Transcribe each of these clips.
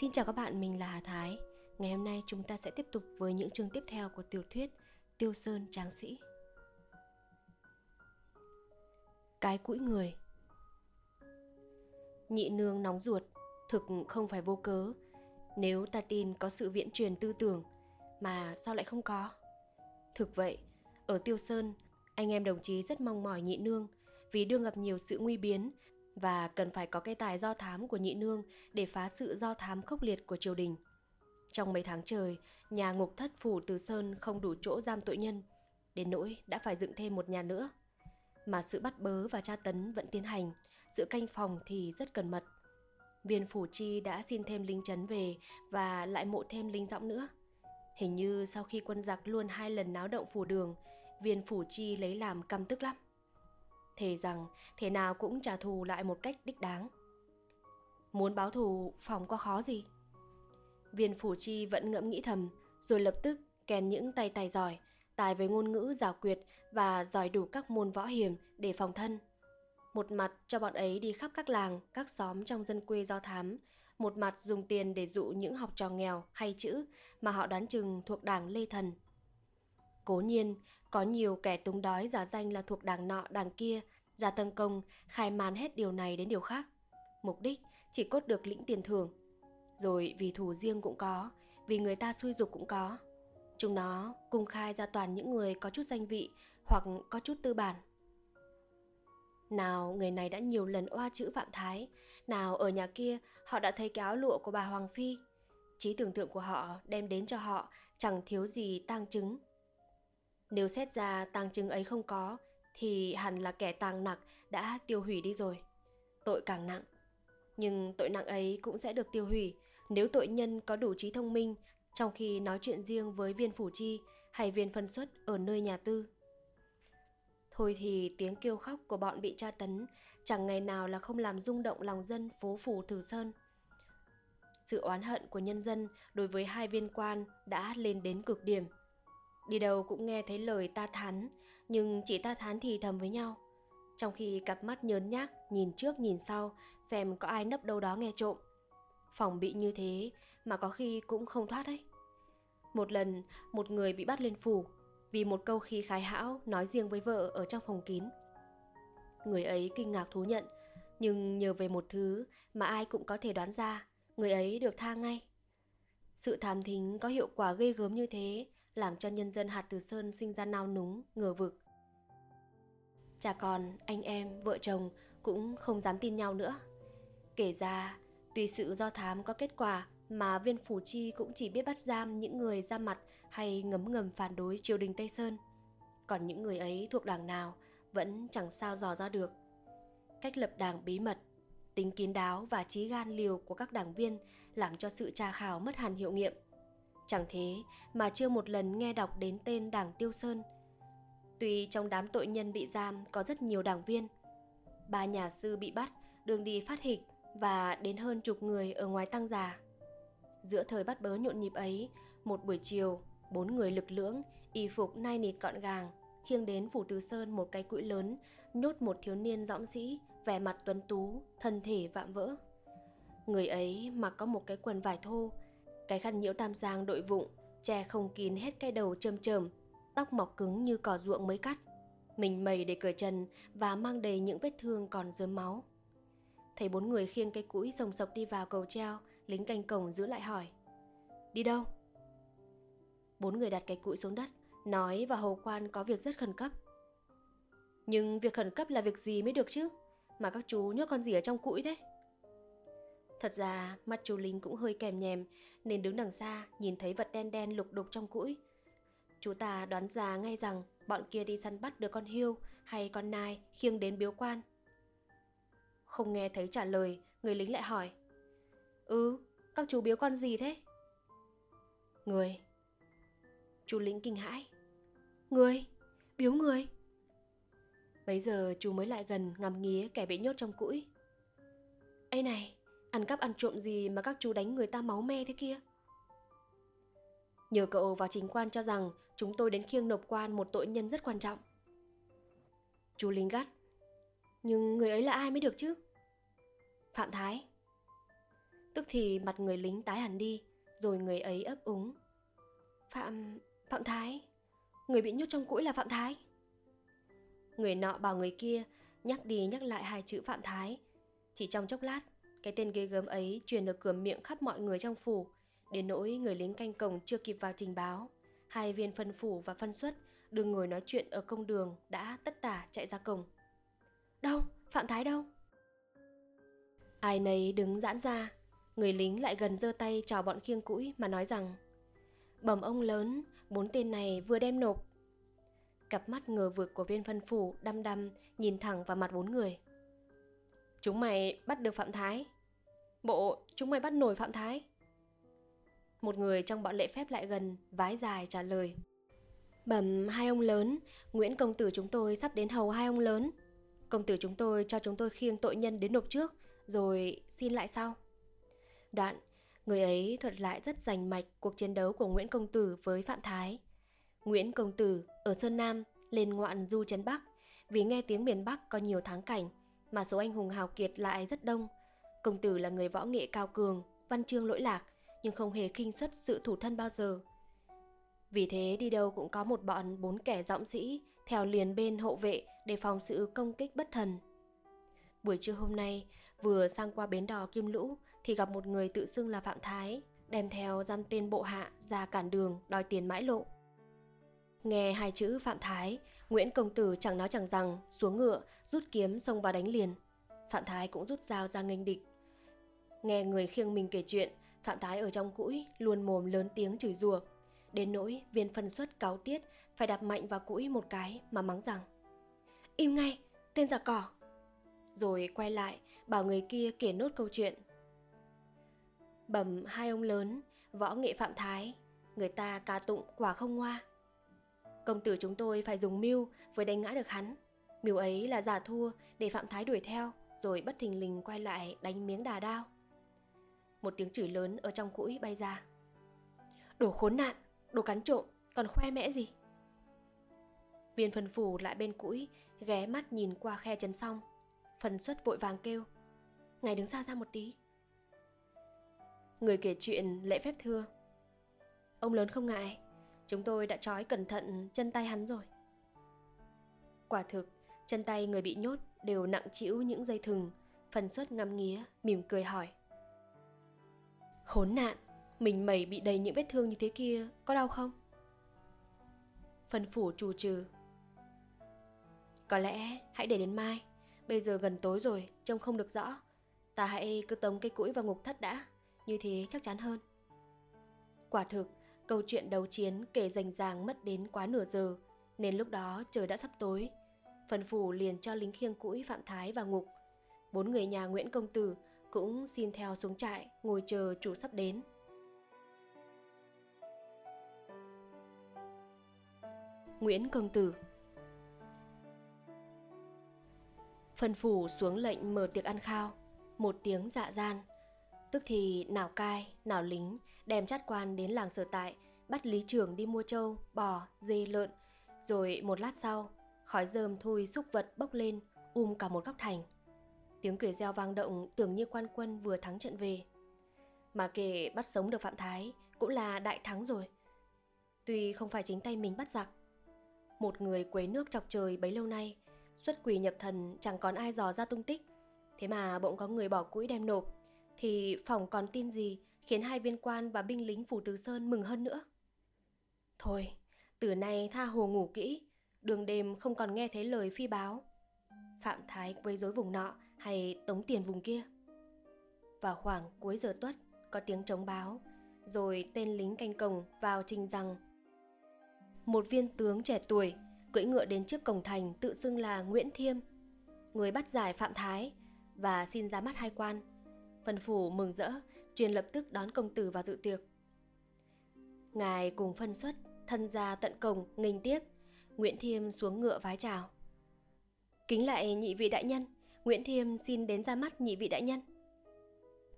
Xin chào các bạn, mình là Hà Thái. Ngày hôm nay chúng ta sẽ tiếp tục với những chương tiếp theo của tiểu thuyết Tiêu Sơn Tráng Sĩ. Cái cũi người Nhị nương nóng ruột, thực không phải vô cớ. Nếu ta tin có sự viễn truyền tư tưởng, mà sao lại không có? Thực vậy, ở Tiêu Sơn, anh em đồng chí rất mong mỏi nhị nương vì đương gặp nhiều sự nguy biến và cần phải có cái tài do thám của nhị nương để phá sự do thám khốc liệt của triều đình. Trong mấy tháng trời, nhà ngục thất phủ Từ Sơn không đủ chỗ giam tội nhân, đến nỗi đã phải dựng thêm một nhà nữa. Mà sự bắt bớ và tra tấn vẫn tiến hành, sự canh phòng thì rất cần mật. Viên phủ chi đã xin thêm lính chấn về và lại mộ thêm lính dõng nữa. Hình như sau khi quân giặc luôn hai lần náo động phủ đường, viên phủ chi lấy làm căm tức lắm thề rằng thế nào cũng trả thù lại một cách đích đáng. Muốn báo thù phòng có khó gì? Viên phủ chi vẫn ngẫm nghĩ thầm, rồi lập tức kèn những tay tài giỏi, tài với ngôn ngữ giảo quyệt và giỏi đủ các môn võ hiểm để phòng thân. Một mặt cho bọn ấy đi khắp các làng, các xóm trong dân quê do thám, một mặt dùng tiền để dụ những học trò nghèo hay chữ mà họ đoán chừng thuộc đảng Lê Thần – Cố nhiên, có nhiều kẻ túng đói giả danh là thuộc đảng nọ đảng kia, ra tấn công, khai man hết điều này đến điều khác. Mục đích chỉ cốt được lĩnh tiền thưởng. Rồi vì thù riêng cũng có, vì người ta xui dục cũng có. Chúng nó cung khai ra toàn những người có chút danh vị hoặc có chút tư bản. Nào người này đã nhiều lần oa chữ Phạm Thái, nào ở nhà kia họ đã thấy cái áo lụa của bà Hoàng Phi. Trí tưởng tượng của họ đem đến cho họ chẳng thiếu gì tang chứng nếu xét ra tang chứng ấy không có, thì hẳn là kẻ tàng nặc đã tiêu hủy đi rồi. Tội càng nặng. Nhưng tội nặng ấy cũng sẽ được tiêu hủy nếu tội nhân có đủ trí thông minh trong khi nói chuyện riêng với viên phủ chi hay viên phân xuất ở nơi nhà tư. Thôi thì tiếng kêu khóc của bọn bị tra tấn chẳng ngày nào là không làm rung động lòng dân phố phủ Thử Sơn. Sự oán hận của nhân dân đối với hai viên quan đã lên đến cực điểm – Đi đâu cũng nghe thấy lời ta thán, nhưng chỉ ta thán thì thầm với nhau. Trong khi cặp mắt nhớn nhác, nhìn trước nhìn sau, xem có ai nấp đâu đó nghe trộm. Phòng bị như thế mà có khi cũng không thoát đấy. Một lần, một người bị bắt lên phủ vì một câu khí khái hão nói riêng với vợ ở trong phòng kín. Người ấy kinh ngạc thú nhận, nhưng nhờ về một thứ mà ai cũng có thể đoán ra, người ấy được tha ngay. Sự thám thính có hiệu quả ghê gớm như thế làm cho nhân dân hạt Từ Sơn sinh ra nao núng, ngờ vực. Cha con, anh em, vợ chồng cũng không dám tin nhau nữa. Kể ra, tùy sự do thám có kết quả mà viên phủ chi cũng chỉ biết bắt giam những người ra mặt hay ngấm ngầm phản đối triều đình Tây Sơn. Còn những người ấy thuộc đảng nào vẫn chẳng sao dò ra được. Cách lập đảng bí mật, tính kín đáo và trí gan liều của các đảng viên làm cho sự tra khảo mất hẳn hiệu nghiệm. Chẳng thế mà chưa một lần nghe đọc đến tên đảng Tiêu Sơn. Tuy trong đám tội nhân bị giam có rất nhiều đảng viên, ba nhà sư bị bắt đường đi phát hịch và đến hơn chục người ở ngoài tăng già. Giữa thời bắt bớ nhộn nhịp ấy, một buổi chiều, bốn người lực lưỡng, y phục nai nịt gọn gàng, khiêng đến phủ Từ Sơn một cái cũi lớn, nhốt một thiếu niên dõng sĩ, vẻ mặt tuấn tú, thân thể vạm vỡ. Người ấy mặc có một cái quần vải thô, cái khăn nhiễu tam giang đội vụng, che không kín hết cái đầu trơm trơm, tóc mọc cứng như cỏ ruộng mới cắt. Mình mẩy để cởi chân và mang đầy những vết thương còn dớm máu. Thấy bốn người khiêng cái cũi rồng sộc đi vào cầu treo, lính canh cổng giữ lại hỏi. Đi đâu? Bốn người đặt cái cũi xuống đất, nói và hầu quan có việc rất khẩn cấp. Nhưng việc khẩn cấp là việc gì mới được chứ? Mà các chú nhốt con gì ở trong cũi thế? Thật ra mắt chú Linh cũng hơi kèm nhèm nên đứng đằng xa nhìn thấy vật đen đen lục đục trong cũi. Chú ta đoán ra ngay rằng bọn kia đi săn bắt được con hiêu hay con nai khiêng đến biếu quan. Không nghe thấy trả lời, người lính lại hỏi. Ừ, các chú biếu con gì thế? Người. Chú lính kinh hãi. Người? Biếu người? Bấy giờ chú mới lại gần ngắm nghía kẻ bị nhốt trong cũi. Ây này, Ăn cắp ăn trộm gì mà các chú đánh người ta máu me thế kia? Nhờ cậu và chính quan cho rằng chúng tôi đến khiêng nộp quan một tội nhân rất quan trọng. Chú Linh gắt. Nhưng người ấy là ai mới được chứ? Phạm Thái. Tức thì mặt người lính tái hẳn đi, rồi người ấy ấp úng. Phạm... Phạm Thái, người bị nhốt trong cũi là Phạm Thái. Người nọ bảo người kia nhắc đi nhắc lại hai chữ Phạm Thái. Chỉ trong chốc lát, cái tên ghê gớm ấy truyền được cửa miệng khắp mọi người trong phủ, đến nỗi người lính canh cổng chưa kịp vào trình báo. Hai viên phân phủ và phân xuất đừng ngồi nói chuyện ở công đường đã tất tả chạy ra cổng. Đâu? Phạm Thái đâu? Ai nấy đứng giãn ra, người lính lại gần giơ tay chào bọn khiêng cũi mà nói rằng Bẩm ông lớn, bốn tên này vừa đem nộp. Cặp mắt ngờ vực của viên phân phủ đăm đăm nhìn thẳng vào mặt bốn người. Chúng mày bắt được Phạm Thái. Bộ, chúng mày bắt nổi Phạm Thái. Một người trong bọn lệ phép lại gần, vái dài trả lời. Bẩm hai ông lớn, Nguyễn công tử chúng tôi sắp đến hầu hai ông lớn. Công tử chúng tôi cho chúng tôi khiêng tội nhân đến nộp trước, rồi xin lại sau. Đoạn, người ấy thuật lại rất rành mạch cuộc chiến đấu của Nguyễn công tử với Phạm Thái. Nguyễn công tử ở Sơn Nam lên ngoạn du chấn Bắc, vì nghe tiếng miền Bắc có nhiều thắng cảnh, mà số anh hùng hào kiệt lại rất đông. Công tử là người võ nghệ cao cường, văn chương lỗi lạc, nhưng không hề khinh xuất sự thủ thân bao giờ. Vì thế đi đâu cũng có một bọn bốn kẻ giọng sĩ theo liền bên hộ vệ để phòng sự công kích bất thần. Buổi trưa hôm nay, vừa sang qua bến đò Kim Lũ thì gặp một người tự xưng là Phạm Thái, đem theo dăm tên bộ hạ ra cản đường đòi tiền mãi lộ. Nghe hai chữ Phạm Thái, Nguyễn Công Tử chẳng nói chẳng rằng xuống ngựa, rút kiếm xông vào đánh liền. Phạm Thái cũng rút dao ra nghênh địch. Nghe người khiêng mình kể chuyện, Phạm Thái ở trong cũi luôn mồm lớn tiếng chửi rủa, đến nỗi viên phân xuất cáo tiết phải đạp mạnh vào cũi một cái mà mắng rằng Im ngay, tên giặc cỏ! Rồi quay lại bảo người kia kể nốt câu chuyện. Bẩm hai ông lớn, võ nghệ Phạm Thái, người ta ca tụng quả không ngoa. Công tử chúng tôi phải dùng mưu với đánh ngã được hắn. Mưu ấy là giả thua để Phạm Thái đuổi theo, rồi bất thình lình quay lại đánh miếng đà đao. Một tiếng chửi lớn ở trong cũi bay ra. Đồ khốn nạn, đồ cắn trộm, còn khoe mẽ gì? Viên phần phủ lại bên cũi, ghé mắt nhìn qua khe chấn xong. Phần xuất vội vàng kêu. Ngài đứng xa ra một tí. Người kể chuyện lễ phép thưa. Ông lớn không ngại, Chúng tôi đã trói cẩn thận chân tay hắn rồi. Quả thực, chân tay người bị nhốt đều nặng chịu những dây thừng, phần suất ngắm nghía, mỉm cười hỏi. Khốn nạn, mình mẩy bị đầy những vết thương như thế kia, có đau không? Phần phủ trù trừ. Có lẽ hãy để đến mai, bây giờ gần tối rồi, trông không được rõ. Ta hãy cứ tống cây củi vào ngục thất đã, như thế chắc chắn hơn. Quả thực, Câu chuyện đấu chiến kể rành ràng mất đến quá nửa giờ, nên lúc đó trời đã sắp tối. Phần phủ liền cho lính khiêng củi Phạm Thái vào ngục. Bốn người nhà Nguyễn Công Tử cũng xin theo xuống trại, ngồi chờ chủ sắp đến. Nguyễn Công Tử Phần phủ xuống lệnh mở tiệc ăn khao, một tiếng dạ gian. Tức thì nào cai, nào lính đem chát quan đến làng sở tại, bắt lý trưởng đi mua trâu, bò, dê lợn. Rồi một lát sau, khói dơm thui xúc vật bốc lên, um cả một góc thành. Tiếng cười reo vang động tưởng như quan quân vừa thắng trận về. Mà kể bắt sống được Phạm Thái cũng là đại thắng rồi. Tuy không phải chính tay mình bắt giặc. Một người quấy nước chọc trời bấy lâu nay, xuất quỷ nhập thần chẳng còn ai dò ra tung tích. Thế mà bỗng có người bỏ cũi đem nộp, thì phòng còn tin gì khiến hai viên quan và binh lính phủ Từ Sơn mừng hơn nữa. Thôi, từ nay tha hồ ngủ kỹ, đường đêm không còn nghe thấy lời phi báo. Phạm Thái quấy rối vùng nọ hay tống tiền vùng kia. Vào khoảng cuối giờ tuất, có tiếng trống báo, rồi tên lính canh cổng vào trình rằng một viên tướng trẻ tuổi cưỡi ngựa đến trước cổng thành tự xưng là Nguyễn Thiêm, người bắt giải Phạm Thái và xin ra mắt hai quan. Phần phủ mừng rỡ, truyền lập tức đón công tử vào dự tiệc. Ngài cùng phân xuất, thân ra tận cổng, nghênh tiếp. Nguyễn Thiêm xuống ngựa vái chào. Kính lại nhị vị đại nhân, Nguyễn Thiêm xin đến ra mắt nhị vị đại nhân.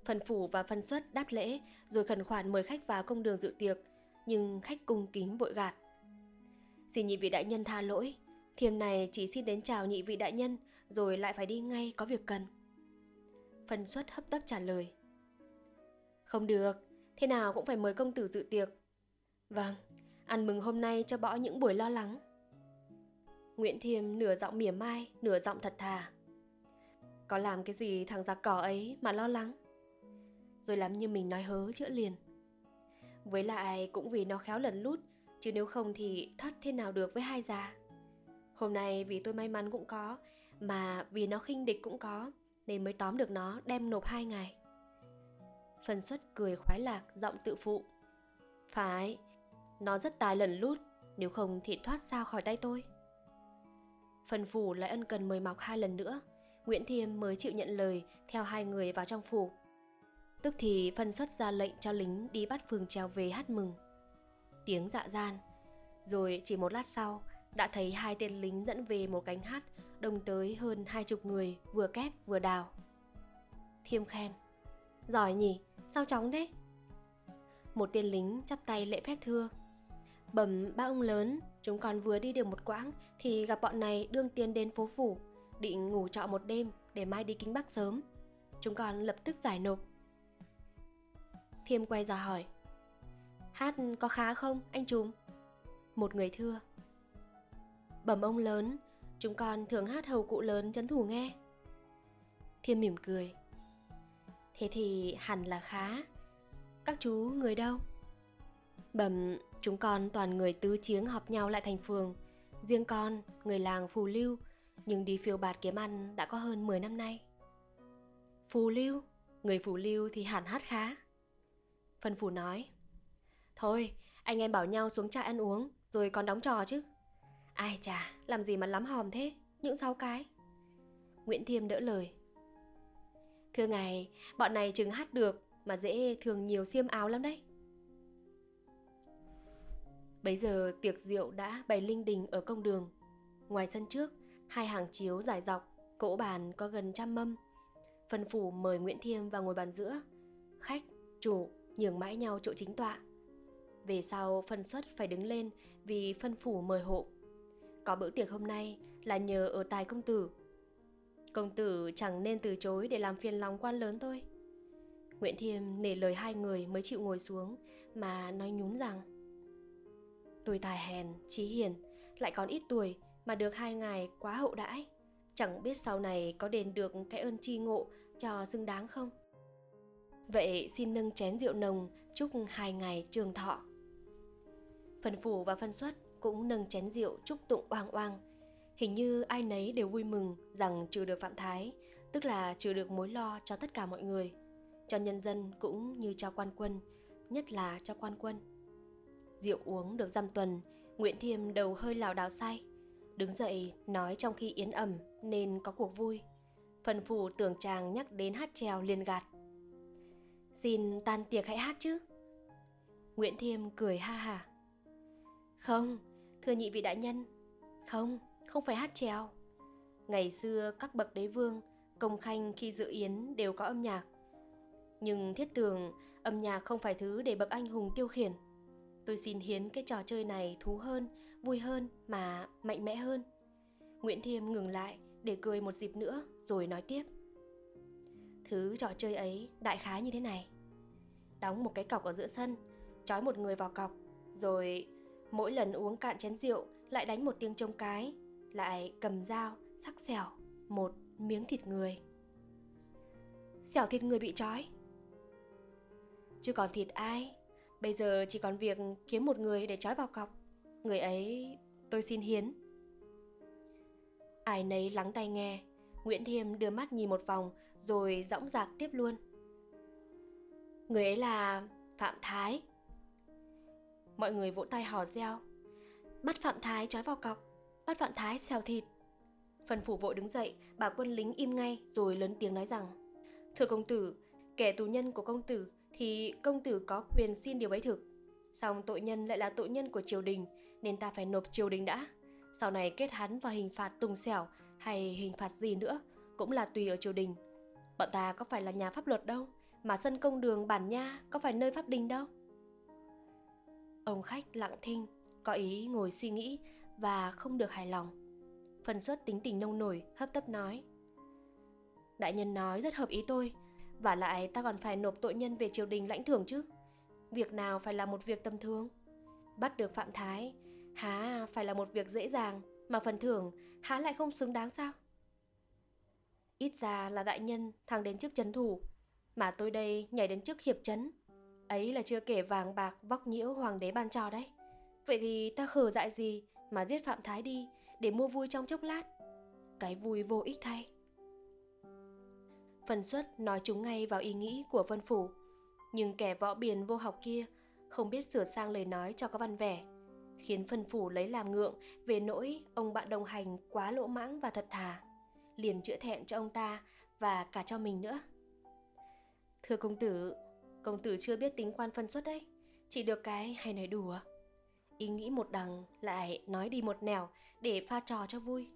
Phần phủ và phân xuất đáp lễ rồi khẩn khoản mời khách vào công đường dự tiệc, nhưng khách cung kính vội gạt. Xin nhị vị đại nhân tha lỗi, thiêm này chỉ xin đến chào nhị vị đại nhân rồi lại phải đi ngay có việc cần. Phân xuất hấp tấp trả lời. Không được, thế nào cũng phải mời công tử dự tiệc. Vâng, ăn mừng hôm nay cho bỏ những buổi lo lắng. Nguyễn Thiêm nửa giọng mỉa mai, nửa giọng thật thà. Có làm cái gì thằng giặc cỏ ấy mà lo lắng? Rồi làm như mình nói hớ chữa liền. Với lại cũng vì nó khéo lần lút, chứ nếu không thì thoát thế nào được với hai già. Hôm nay vì tôi may mắn cũng có, mà vì nó khinh địch cũng có, nên mới tóm được nó đem nộp hai ngày. Phần xuất cười khoái lạc, giọng tự phụ. Phải, nó rất tài lần lút, nếu không thì thoát sao khỏi tay tôi. Phần phủ lại ân cần mời mọc hai lần nữa, Nguyễn Thiêm mới chịu nhận lời theo hai người vào trong phủ. Tức thì phân xuất ra lệnh cho lính đi bắt phường trèo về hát mừng. Tiếng dạ gian. Rồi chỉ một lát sau, đã thấy hai tên lính dẫn về một cánh hát đông tới hơn hai chục người vừa kép vừa đào. Thiêm khen. Giỏi nhỉ, sao chóng thế? Một tên lính chắp tay lễ phép thưa. Bẩm ba ông lớn, chúng còn vừa đi được một quãng thì gặp bọn này đương tiến đến phố phủ, định ngủ trọ một đêm để mai đi kính bắc sớm. Chúng con lập tức giải nộp. Thiêm quay ra hỏi. Hát có khá không, anh trùm? Một người thưa. Bẩm ông lớn, chúng con thường hát hầu cụ lớn chấn thủ nghe. Thiêm mỉm cười. Thế thì hẳn là khá. Các chú người đâu? Bẩm, chúng con toàn người tứ chiếng họp nhau lại thành phường. Riêng con, người làng Phù Lưu, nhưng đi phiêu bạt kiếm ăn đã có hơn 10 năm nay. Phù Lưu? Người Phù Lưu thì hẳn hát khá. Phân Phù nói. Thôi, anh em bảo nhau xuống trại ăn uống, rồi còn đóng trò chứ. Ai chà, làm gì mà lắm hòm thế, những sáu cái. Nguyễn Thiêm đỡ lời. Thưa ngài, bọn này chừng hát được mà dễ thường nhiều xiêm áo lắm đấy. Bấy giờ tiệc rượu đã bày linh đình ở công đường. Ngoài sân trước, hai hàng chiếu dài dọc, cỗ bàn có gần trăm mâm. Phân phủ mời Nguyễn Thiêm vào ngồi bàn giữa. Khách, chủ nhường mãi nhau chỗ chính tọa. Về sau phân xuất phải đứng lên vì phân phủ mời hộ. Có bữa tiệc hôm nay là nhờ ở tài công tử. Công tử chẳng nên từ chối để làm phiền lòng quan lớn tôi. Nguyễn Thiêm nể lời hai người mới chịu ngồi xuống mà nói nhún rằng Tôi tài hèn, trí hiền, lại còn ít tuổi mà được hai ngài quá hậu đãi. Chẳng biết sau này có đền được cái ơn tri ngộ cho xứng đáng không? Vậy xin nâng chén rượu nồng chúc hai ngày trường thọ. Phần phủ và phân xuất cũng nâng chén rượu chúc tụng oang oang. Hình như ai nấy đều vui mừng rằng trừ được Phạm Thái, tức là trừ được mối lo cho tất cả mọi người, cho nhân dân cũng như cho quan quân, nhất là cho quan quân. Rượu uống được dăm tuần, Nguyễn Thiêm đầu hơi lảo đảo say. Đứng dậy nói trong khi yến ẩm nên có cuộc vui. Phần phủ tưởng chàng nhắc đến hát trèo liền gạt. Xin tan tiệc hãy hát chứ. Nguyễn Thiêm cười ha hả. Không, thưa nhị vị đại nhân. Không, không phải hát trèo. Ngày xưa các bậc đế vương, công khanh khi dự yến đều có âm nhạc. Nhưng thiết tường, âm nhạc không phải thứ để bậc anh hùng tiêu khiển tôi xin hiến cái trò chơi này thú hơn vui hơn mà mạnh mẽ hơn. Nguyễn thiêm ngừng lại để cười một dịp nữa rồi nói tiếp. Thứ trò chơi ấy đại khái như thế này. Đóng một cái cọc ở giữa sân, trói một người vào cọc, rồi mỗi lần uống cạn chén rượu lại đánh một tiếng trông cái, lại cầm dao, sắc xẻo một miếng thịt người. Xẻo thịt người bị trói. Chứ còn thịt ai? Bây giờ chỉ còn việc kiếm một người để trói vào cọc. Người ấy, tôi xin hiến. Ai nấy lắng tai nghe, Nguyễn Thiêm đưa mắt nhìn một vòng, Rồi dõng dạc tiếp luôn. Người ấy là Phạm Thái. Mọi người vỗ tay hò reo. Bắt Phạm Thái trói vào cọc, Bắt Phạm Thái xèo thịt. Phần phủ vội đứng dậy, bà quân lính im ngay Rồi lớn tiếng nói rằng, Thưa công tử, Kẻ tù nhân của công tử thì công tử có quyền xin điều ấy thực. Song tội nhân lại là tội nhân của triều đình nên ta phải nộp triều đình đã. Sau này kết hắn vào hình phạt tùng xẻo hay hình phạt gì nữa cũng là tùy ở triều đình. Bọn ta có phải là nhà pháp luật đâu, mà sân công đường bản nha có phải nơi pháp đình đâu. Ông khách lặng thinh, có ý ngồi suy nghĩ và không được hài lòng. Phần xuất tính tình nông nổi, hấp tấp nói. Đại nhân nói rất hợp ý tôi, Và lại ta còn phải nộp tội nhân về triều đình lãnh thưởng chứ Việc nào phải là một việc tầm thường Bắt được Phạm Thái Há phải là một việc dễ dàng. Mà phần thưởng, há lại không xứng đáng sao? Ít ra là đại nhân thăng đến trước chấn thủ. Mà tôi đây nhảy đến trước hiệp chấn. Ấy là chưa kể vàng bạc, vóc nhiễu hoàng đế ban trò đấy. Vậy thì ta khờ dại gì mà giết Phạm Thái đi Để mua vui trong chốc lát? Cái vui vô ích thay. Phần xuất nói chúng ngay vào ý nghĩ của Vân Phủ. Nhưng kẻ võ biển vô học kia Không biết sửa sang lời nói cho có văn vẻ. Khiến phân Phủ lấy làm ngượng Về nỗi ông bạn đồng hành quá lỗ mãng và thật thà. Liền chữa thẹn cho ông ta Và cả cho mình nữa. Thưa công tử Công tử chưa biết tính quan phân xuất đấy. Chỉ được cái hay nói đùa. Ý nghĩ một đằng lại nói đi một nẻo Để pha trò cho vui.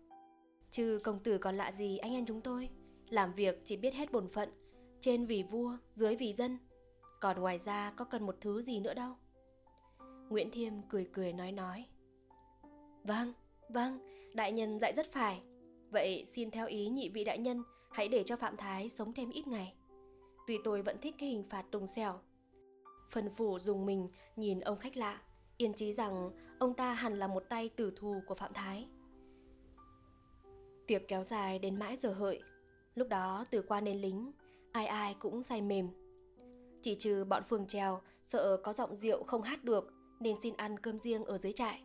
Chứ công tử còn lạ gì anh em chúng tôi? Làm việc chỉ biết hết bổn phận, trên vì vua, dưới vì dân. Còn ngoài ra có cần một thứ gì nữa đâu nguyễn thiêm cười cười nói nói. Vâng vâng đại nhân dạy rất phải. Vậy xin theo ý nhị vị đại nhân hãy để cho phạm thái sống thêm ít ngày. Tuy tôi vẫn thích cái hình phạt tùng xẻo. Phần phủ dùng mình nhìn ông khách lạ yên chí rằng ông ta hẳn là một tay tử thù của phạm thái. Tiệc kéo dài đến mãi giờ hợi. Lúc đó từ quan đến lính, ai ai cũng say mềm. Chỉ trừ bọn phường trèo sợ có giọng rượu không hát được nên xin ăn cơm riêng ở dưới trại.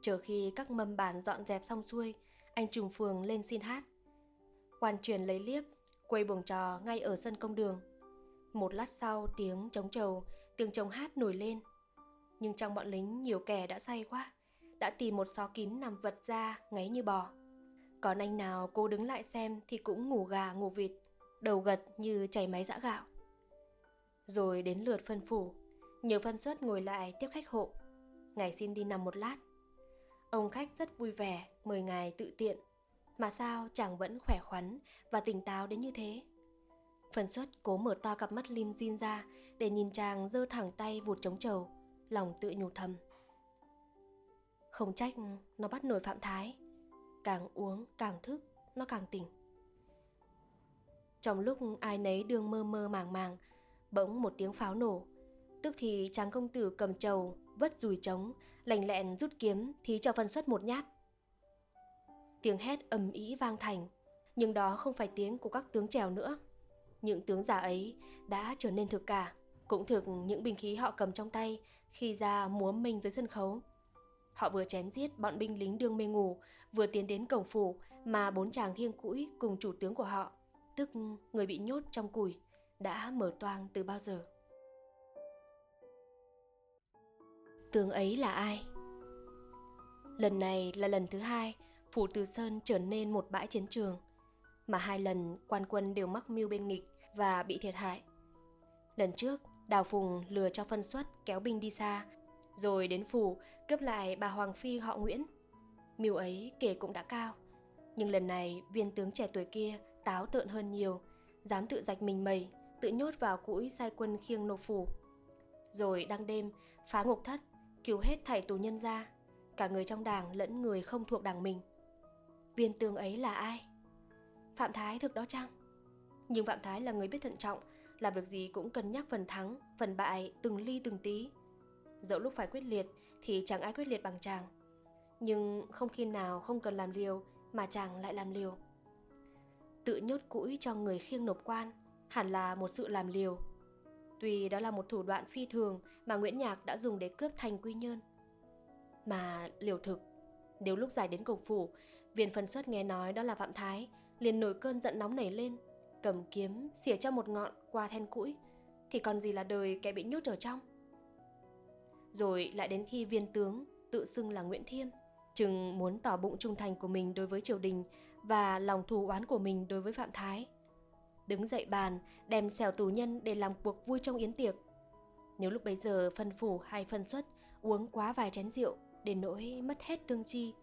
Chờ khi các mâm bàn dọn dẹp xong xuôi, anh trùng phường lên xin hát. Quan truyền lấy liếp, quay buồng trò ngay ở sân công đường. Một lát sau tiếng trống trầu, tiếng trống hát nổi lên. Nhưng trong bọn lính nhiều kẻ đã say quá, đã tìm một xó kín nằm vật ra ngáy như bò. Còn anh nào cô đứng lại xem thì cũng ngủ gà ngủ vịt, đầu gật như chảy máy giã gạo. Rồi đến lượt phân phủ, nhờ phân suất ngồi lại tiếp khách hộ. Ngài xin đi nằm một lát. Ông khách rất vui vẻ mời ngài tự tiện, mà sao chàng vẫn khỏe khoắn và tỉnh táo đến như thế. Phần xuất cố mở to cặp mắt lim din ra để nhìn chàng giơ thẳng tay vụt trống trầu, lòng tự nhủ thầm. Không trách nó bắt nổi Phạm Thái càng uống càng thức nó càng tỉnh trong lúc ai nấy đương mơ mơ màng màng bỗng một tiếng pháo nổ tức thì chàng công tử cầm trầu vất dùi trống lành lẹn rút kiếm thí cho phân xuất một nhát. Tiếng hét ầm ĩ vang thành nhưng đó không phải tiếng của các tướng trèo nữa. Những tướng giả ấy đã trở nên thực cả cũng thực những binh khí họ cầm trong tay khi ra múa mình dưới sân khấu. Họ vừa chém giết bọn binh lính đương mê ngủ, vừa tiến đến cổng phủ mà bốn chàng khiêng cũi cùng chủ tướng của họ, tức người bị nhốt trong củi, đã mở toang từ bao giờ. Tướng ấy là ai? Lần này là lần thứ hai, phủ Từ Sơn trở nên một bãi chiến trường, mà hai lần quan quân đều mắc mưu bên nghịch và bị thiệt hại. Lần trước, Đào Phùng lừa cho phân xuất kéo binh đi xa rồi đến phủ cướp lại bà Hoàng Phi họ Nguyễn. Mưu ấy kể cũng đã cao, nhưng lần này viên tướng trẻ tuổi kia táo tợn hơn nhiều, dám tự rạch mình mẩy, tự nhốt vào cũi sai quân khiêng nộp phủ. Rồi đăng đêm phá ngục thất, cứu hết thảy tù nhân ra, cả người trong đảng lẫn người không thuộc đảng mình. Viên tướng ấy là ai? Phạm Thái thực đó chăng? Nhưng Phạm Thái là người biết thận trọng, làm việc gì cũng cân nhắc phần thắng, phần bại từng ly từng tí dẫu lúc phải quyết liệt thì chẳng ai quyết liệt bằng chàng nhưng không khi nào không cần làm liều mà chàng lại làm liều tự nhốt cũi cho người khiêng nộp quan hẳn là một sự làm liều tuy đó là một thủ đoạn phi thường mà nguyễn nhạc đã dùng để cướp thành quy nhơn mà liều thực nếu lúc giải đến cổng phủ viên phân xuất nghe nói đó là phạm thái liền nổi cơn giận nóng nảy lên cầm kiếm xỉa cho một ngọn qua then cũi thì còn gì là đời kẻ bị nhốt ở trong rồi lại đến khi viên tướng tự xưng là Nguyễn Thiêm, chừng muốn tỏ bụng trung thành của mình đối với triều đình và lòng thù oán của mình đối với Phạm Thái. Đứng dậy bàn, đem xèo tù nhân để làm cuộc vui trong yến tiệc. Nếu lúc bấy giờ phân phủ hay phân xuất uống quá vài chén rượu đến nỗi mất hết tương chi,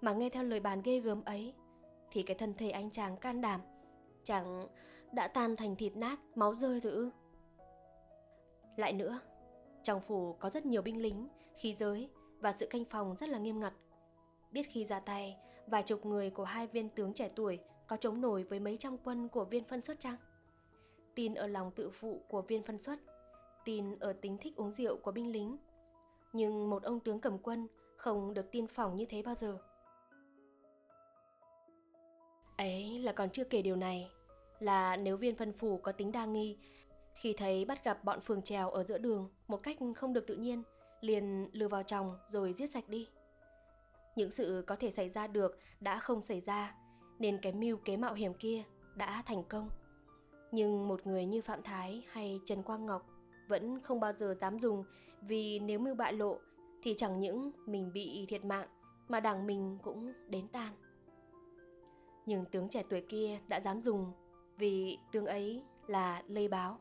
mà nghe theo lời bàn ghê gớm ấy, thì cái thân thể anh chàng can đảm, chẳng đã tan thành thịt nát, máu rơi rồi ư. Lại nữa, trong phủ có rất nhiều binh lính, khí giới và sự canh phòng rất là nghiêm ngặt. Biết khi ra tay, vài chục người của hai viên tướng trẻ tuổi có chống nổi với mấy trăm quân của viên phân xuất chăng? tin ở lòng tự phụ của viên phân xuất, tin ở tính thích uống rượu của binh lính. Nhưng một ông tướng cầm quân không được tin phỏng như thế bao giờ. Ấy là còn chưa kể điều này, là nếu viên phân phủ có tính đa nghi, khi thấy bắt gặp bọn phường trèo ở giữa đường một cách không được tự nhiên, liền lừa vào chồng rồi giết sạch đi. Những sự có thể xảy ra được đã không xảy ra, nên cái mưu kế mạo hiểm kia đã thành công. Nhưng một người như Phạm Thái hay Trần Quang Ngọc vẫn không bao giờ dám dùng vì nếu mưu bại lộ thì chẳng những mình bị thiệt mạng mà đảng mình cũng đến tan. Nhưng tướng trẻ tuổi kia đã dám dùng vì tướng ấy là Lê Báo.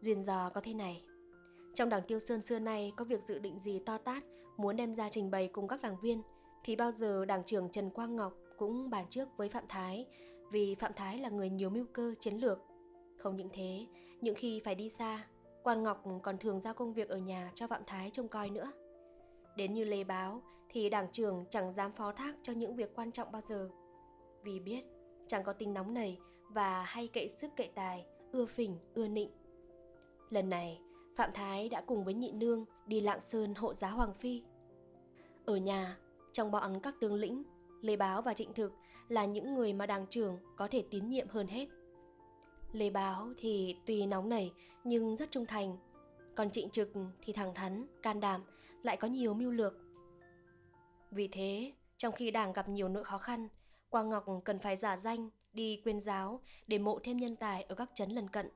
Duyên dò có thế này. Trong đảng Tiêu Sơn xưa nay có việc dự định gì to tát, muốn đem ra trình bày cùng các đảng viên, thì bao giờ đảng trưởng Trần Quang Ngọc cũng bàn trước với Phạm Thái vì Phạm Thái là người nhiều mưu cơ chiến lược. Không những thế, những khi phải đi xa, Quan Ngọc còn thường giao công việc ở nhà cho Phạm Thái trông coi nữa. Đến như Lê Báo thì đảng trưởng chẳng dám phó thác cho những việc quan trọng bao giờ. Vì biết chẳng có tính nóng nảy và hay cậy sức cậy tài, ưa phỉnh, ưa nịnh. Lần này, Phạm Thái đã cùng với nhị nương đi Lạng Sơn hộ giá Hoàng Phi. Ở nhà, trong bọn các tướng lĩnh, Lê Báo và Trịnh Thực là những người mà đảng trưởng có thể tín nhiệm hơn hết. Lê Báo thì tuy nóng nảy nhưng rất trung thành, còn Trịnh Trực thì thẳng thắn, can đảm, lại có nhiều mưu lược. Vì thế, trong khi đảng gặp nhiều nỗi khó khăn, Quang Ngọc cần phải giả danh đi quyên giáo để mộ thêm nhân tài ở các trấn lần cận.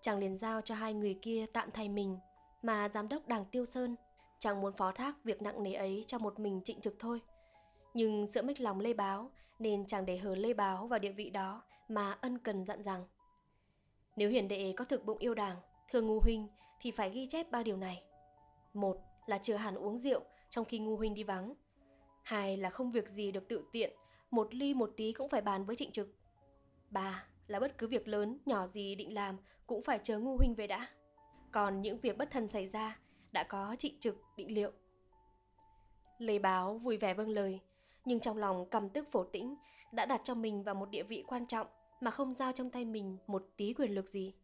Chàng liền giao cho hai người kia tạm thay mình, mà giám đốc đảng Tiêu Sơn chàng muốn phó thác việc nặng nề ấy cho một mình trịnh trực thôi. Nhưng giữa mếch lòng Lê Báo nên chàng để hờ Lê Báo vào địa vị đó mà ân cần dặn rằng Nếu hiển đệ có thực bụng yêu đảng, thương ngu huynh thì phải ghi chép ba điều này. Một là chưa hẳn uống rượu trong khi ngu huynh đi vắng. Hai là không việc gì được tự tiện, một ly một tí cũng phải bàn với trịnh trực. Ba là bất cứ việc lớn, nhỏ gì định làm cũng phải chờ ngu huynh về đã. Còn những việc bất thần xảy ra đã có trịnh trực định liệu. Lê Báo vui vẻ vâng lời, nhưng trong lòng cầm tức phổ tĩnh đã đặt cho mình vào một địa vị quan trọng mà không giao trong tay mình một tí quyền lực gì.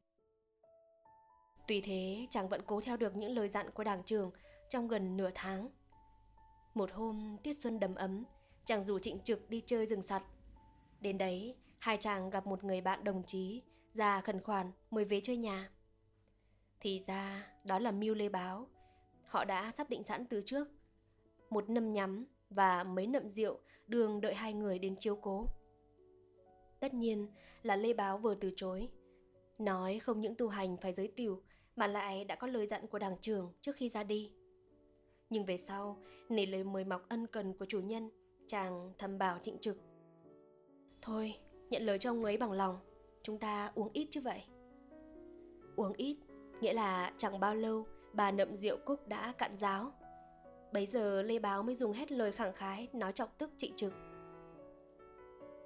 Tuy thế, chàng vẫn cố theo được những lời dặn của đảng trường trong gần nửa tháng. Một hôm tiết xuân đầm ấm, chàng rủ trịnh trực đi chơi rừng sặt. Đến đấy, hai chàng gặp một người bạn đồng chí, già khẩn khoản mời về chơi nhà. Thì ra, đó là Mưu Lê Báo. Họ đã sắp định sẵn từ trước. Một nâm nhắm và mấy nậm rượu đường đợi hai người đến chiếu cố. Tất nhiên là Lê Báo vừa từ chối. Nói không những tu hành phải giới tiểu mà lại đã có lời dặn của đảng trưởng trước khi ra đi. Nhưng về sau, nể lời mời mọc ân cần của chủ nhân, chàng thầm bảo trịnh trực. Thôi, nhận lời cho ông ấy bằng lòng, chúng ta uống ít chứ vậy. Uống ít, nghĩa là chẳng bao lâu bà nậm rượu cúc đã cạn giáo. Bấy giờ Lê Báo mới dùng hết lời khẳng khái nói chọc tức trịnh trực.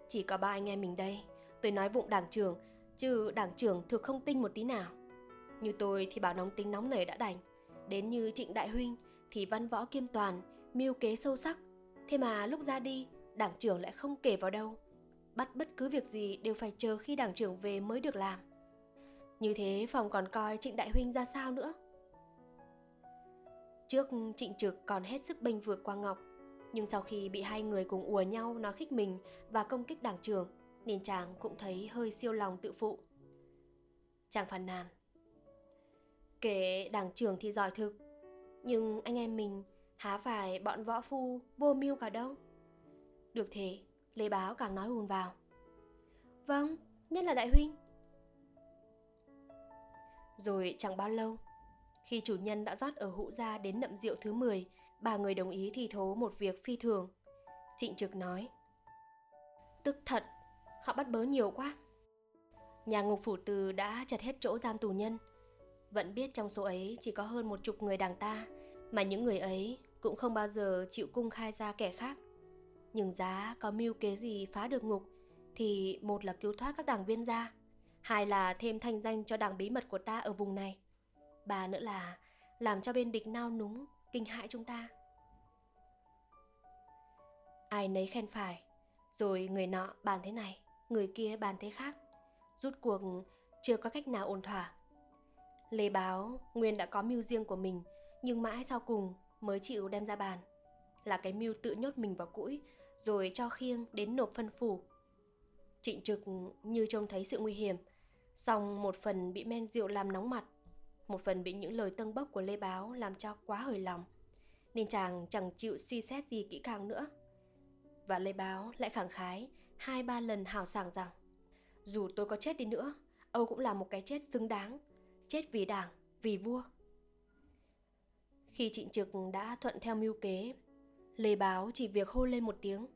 Chỉ có ba anh em mình đây, tôi nói vụng đảng trưởng, chứ đảng trưởng thực không tinh một tí nào. Như tôi thì bảo nóng tính nóng nảy đã đành, đến như trịnh đại huynh thì văn võ kiêm toàn, mưu kế sâu sắc. Thế mà lúc ra đi, đảng trưởng lại không kể vào đâu. Bắt bất cứ việc gì đều phải chờ khi đảng trưởng về mới được làm. Như thế phòng còn coi trịnh đại huynh ra sao nữa. Trước trịnh trực còn hết sức bênh vượt qua Ngọc, nhưng sau khi bị hai người cùng ùa nhau nói khích mình và công kích đảng trưởng, nên chàng cũng thấy hơi siêu lòng tự phụ. Chàng phàn nàn. Kể đảng trưởng thì giỏi thực, nhưng anh em mình há phải bọn võ phu vô mưu cả đâu. Được thế, Lê Báo càng nói hùn vào. Vâng, nhất là đại huynh. Rồi chẳng bao lâu, khi chủ nhân đã rót ở hũ ra đến nậm rượu thứ 10, ba người đồng ý thì thố một việc phi thường. Trịnh Trực nói, Tức thật, họ bắt bớ nhiều quá. Nhà ngục phủ từ đã chật hết chỗ giam tù nhân. Vẫn biết trong số ấy chỉ có hơn một chục người đảng ta, mà những người ấy cũng không bao giờ chịu cung khai ra kẻ khác. Nhưng giá có mưu kế gì phá được ngục thì một là cứu thoát các đảng viên ra, hai là thêm thanh danh cho đảng bí mật của ta ở vùng này ba nữa là làm cho bên địch nao núng kinh hãi chúng ta ai nấy khen phải rồi người nọ bàn thế này người kia bàn thế khác rút cuộc chưa có cách nào ổn thỏa. Lê báo Nguyên đã có mưu riêng của mình, nhưng mãi sau cùng mới chịu đem ra bàn. Là cái mưu tự nhốt mình vào cũi, rồi cho khiêng đến nộp phân phủ. Trịnh trực như trông thấy sự nguy hiểm, song một phần bị men rượu làm nóng mặt, một phần bị những lời tân bốc của Lê Báo làm cho quá hời lòng, nên chàng chẳng chịu suy xét gì kỹ càng nữa. Và Lê Báo lại khẳng khái hai ba lần hào sảng rằng dù tôi có chết đi nữa, Âu cũng là một cái chết xứng đáng, chết vì đảng, vì vua. Khi trịnh trực đã thuận theo mưu kế, Lê Báo chỉ việc hô lên một tiếng.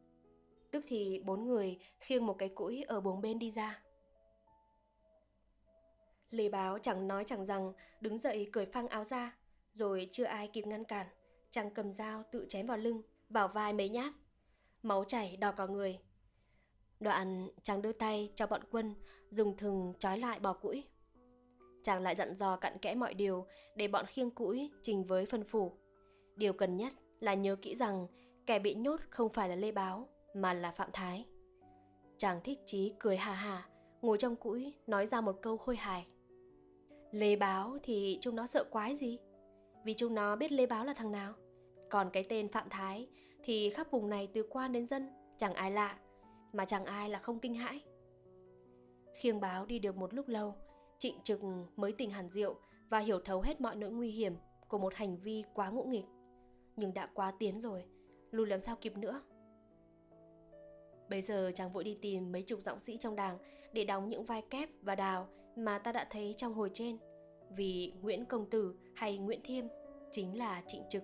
Tức thì bốn người khiêng một cái cũi ở buồng bên đi ra. Lê Báo chẳng nói chẳng rằng đứng dậy cởi phăng áo ra, rồi chưa ai kịp ngăn cản, chàng cầm dao tự chém vào lưng, bảo vai mấy nhát. Máu chảy đỏ cả người. Đoạn chàng đưa tay cho bọn quân dùng thừng trói lại bò củi. Chàng lại dặn dò cặn kẽ mọi điều để bọn khiêng củi trình với phân phủ. Điều cần nhất là nhớ kỹ rằng kẻ bị nhốt không phải là Lê Báo mà là Phạm Thái. Chàng thích chí cười hà hà, ngồi trong củi nói ra một câu khôi hài. Lê Báo thì chúng nó sợ quái gì? Vì chúng nó biết Lê Báo là thằng nào. Còn cái tên Phạm Thái thì khắp vùng này từ quan đến dân chẳng ai lạ, mà chẳng ai là không kinh hãi. Khiêng báo đi được một lúc lâu, trịnh trực mới tỉnh hẳn rượu và hiểu thấu hết mọi nỗi nguy hiểm của một hành vi quá ngỗ nghịch. Nhưng đã quá tiến rồi, lùi làm sao kịp nữa. Bây giờ chàng vội đi tìm mấy chục giọng sĩ trong đảng để đóng những vai kép và đào mà ta đã thấy trong hồi trên. Vì Nguyễn Công Tử hay Nguyễn Thiêm chính là trịnh trực.